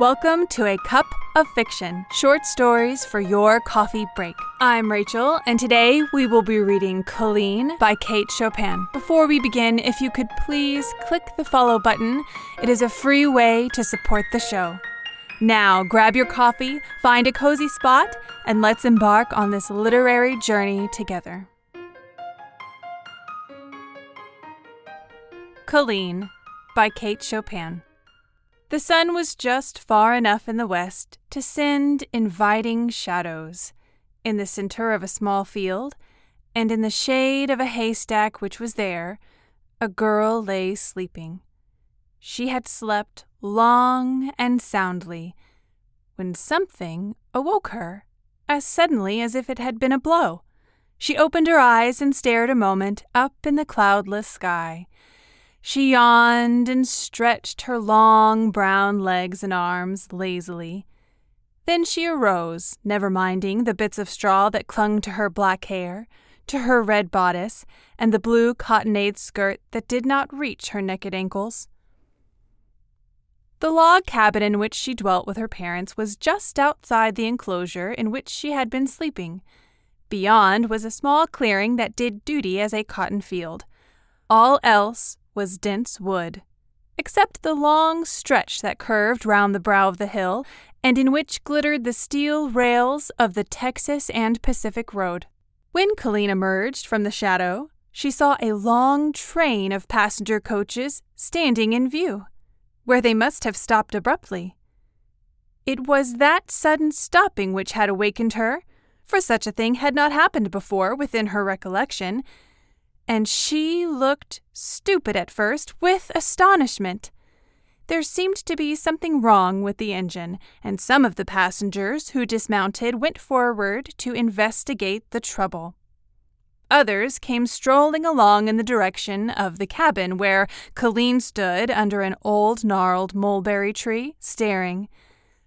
Welcome to A Cup of Fiction, short stories for your coffee break. I'm Rachel, and today we will be reading Caline by Kate Chopin. Before we begin, if you could please click the follow button, it is a free way to support the show. Now, grab your coffee, find a cozy spot, and let's embark on this literary journey together. Caline by Kate Chopin. The sun was just far enough in the west to send inviting shadows. In the center of a small field, and in the shade of a haystack which was there, a girl lay sleeping. She had slept long and soundly when something awoke her as suddenly as if it had been a blow. She opened her eyes and stared a moment up in the cloudless sky. She yawned and stretched her long brown legs and arms lazily. Then she arose, never minding the bits of straw that clung to her black hair, to her red bodice, and the blue cottonade skirt that did not reach her naked ankles. The log cabin in which she dwelt with her parents was just outside the enclosure in which she had been sleeping. Beyond was a small clearing that did duty as a cotton field. All else was dense wood, except the long stretch that curved round the brow of the hill and in which glittered the steel rails of the Texas and Pacific Road. When Caline emerged from the shadow, she saw a long train of passenger coaches standing in view where they must have stopped abruptly. It was that sudden stopping which had awakened her, for such a thing had not happened before within her recollection, and she looked stupid at first with astonishment. There seemed to be something wrong with the engine, and some of the passengers who dismounted went forward to investigate the trouble. Others came strolling along in the direction of the cabin where Caline stood under an old gnarled mulberry tree, staring.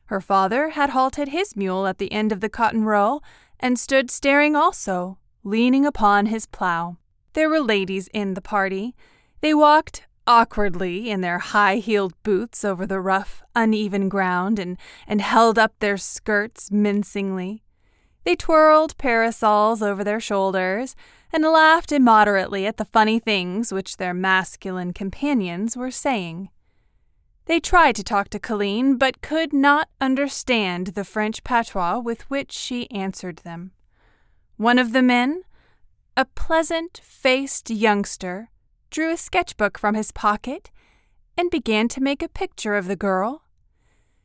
Her father had halted his mule at the end of the cotton row and stood staring also, leaning upon his plough. There were ladies in the party. They walked awkwardly in their high heeled boots over the rough, uneven ground and, and held up their skirts mincingly. They twirled parasols over their shoulders and laughed immoderately at the funny things which their masculine companions were saying. They tried to talk to Caline, but could not understand the French patois with which she answered them. One of the men, a pleasant faced youngster, drew a sketchbook from his pocket and began to make a picture of the girl.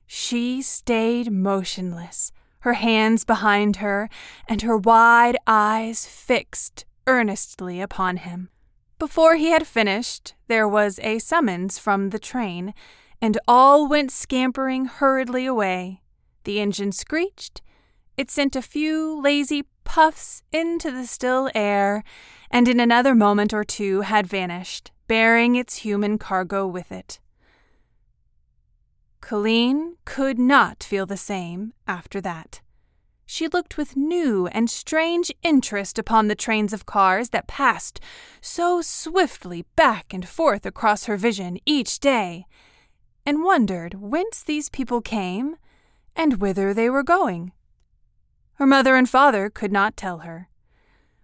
She stayed motionless, her hands behind her, and her wide eyes fixed earnestly upon him. Before he had finished, there was a summons from the train, and all went scampering hurriedly away. The engine screeched. It sent a few lazy puffs into the still air, and in another moment or two had vanished, bearing its human cargo with it. Caline could not feel the same after that. She looked with new and strange interest upon the trains of cars that passed so swiftly back and forth across her vision each day, and wondered whence these people came and whither they were going. Her mother and father could not tell her.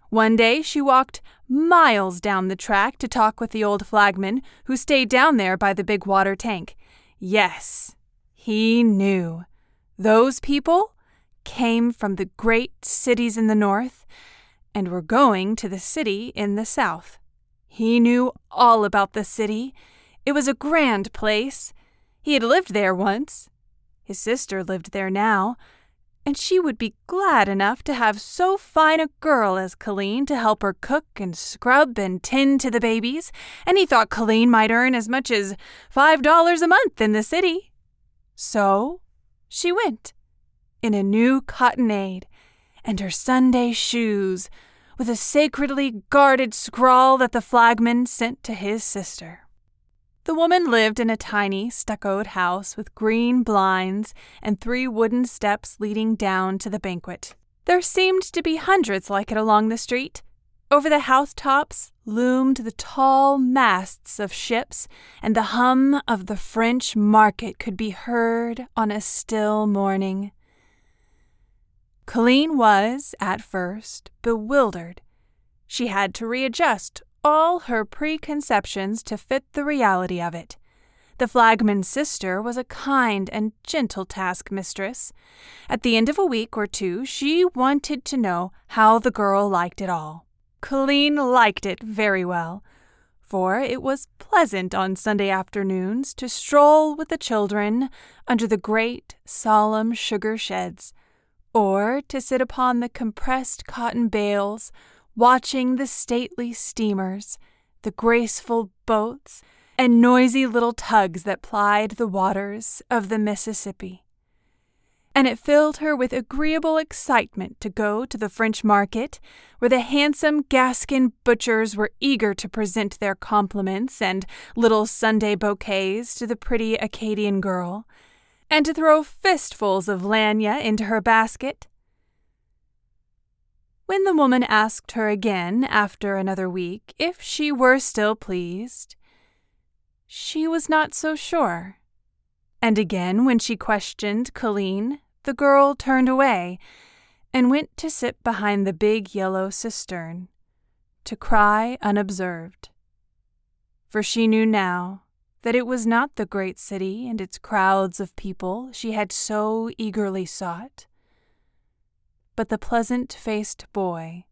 One day she walked miles down the track to talk with the old flagman who stayed down there by the big water tank. Yes, he knew. Those people came from the great cities in the north and were going to the city in the south. He knew all about the city. It was a grand place. He had lived there once. His sister lived there now and she would be glad enough to have so fine a girl as Caline to help her cook and scrub and tend to the babies, and he thought Caline might earn as much as five dollars a month in the city. So she went in a new cottonade and her Sunday shoes, with a sacredly guarded scrawl that the flagman sent to his sister. The woman lived in a tiny, stuccoed house with green blinds and three wooden steps leading down to the banquette. There seemed to be hundreds like it along the street. Over the housetops loomed the tall masts of ships, and the hum of the French market could be heard on a still morning. Caline was, at first, bewildered. She had to readjust all her preconceptions to fit the reality of it. The flagman's sister was a kind and gentle taskmistress. At the end of a week or two, she wanted to know how the girl liked it all. Caline liked it very well, for it was pleasant on Sunday afternoons to stroll with the children under the great, solemn sugar sheds, or to sit upon the compressed cotton bales, watching the stately steamers, the graceful boats, and noisy little tugs that plied the waters of the Mississippi. And it filled her with agreeable excitement to go to the French market, where the handsome Gascon butchers were eager to present their compliments and little Sunday bouquets to the pretty Acadian girl, and to throw fistfuls of lagniappe into her basket. When the woman asked her again after another week if she were still pleased, she was not so sure. And again, when she questioned Caline, the girl turned away and went to sit behind the big yellow cistern, to cry unobserved. For she knew now that it was not the great city and its crowds of people she had so eagerly sought, but the pleasant faced boy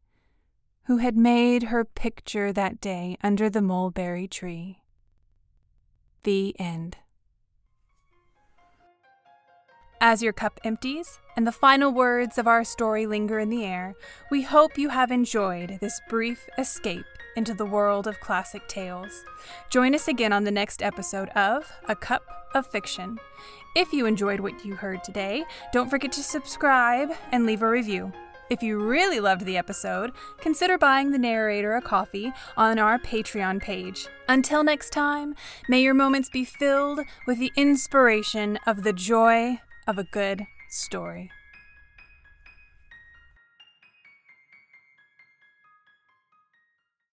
who had made her picture that day under the mulberry tree. The end. As your cup empties and the final words of our story linger in the air, we hope you have enjoyed this brief escape into the world of classic tales. Join us again on the next episode of A Cup of Fiction. If you enjoyed what you heard today, don't forget to subscribe and leave a review. If you really loved the episode, consider buying the narrator a coffee on our Patreon page. Until next time, may your moments be filled with the inspiration of the joy of a good story.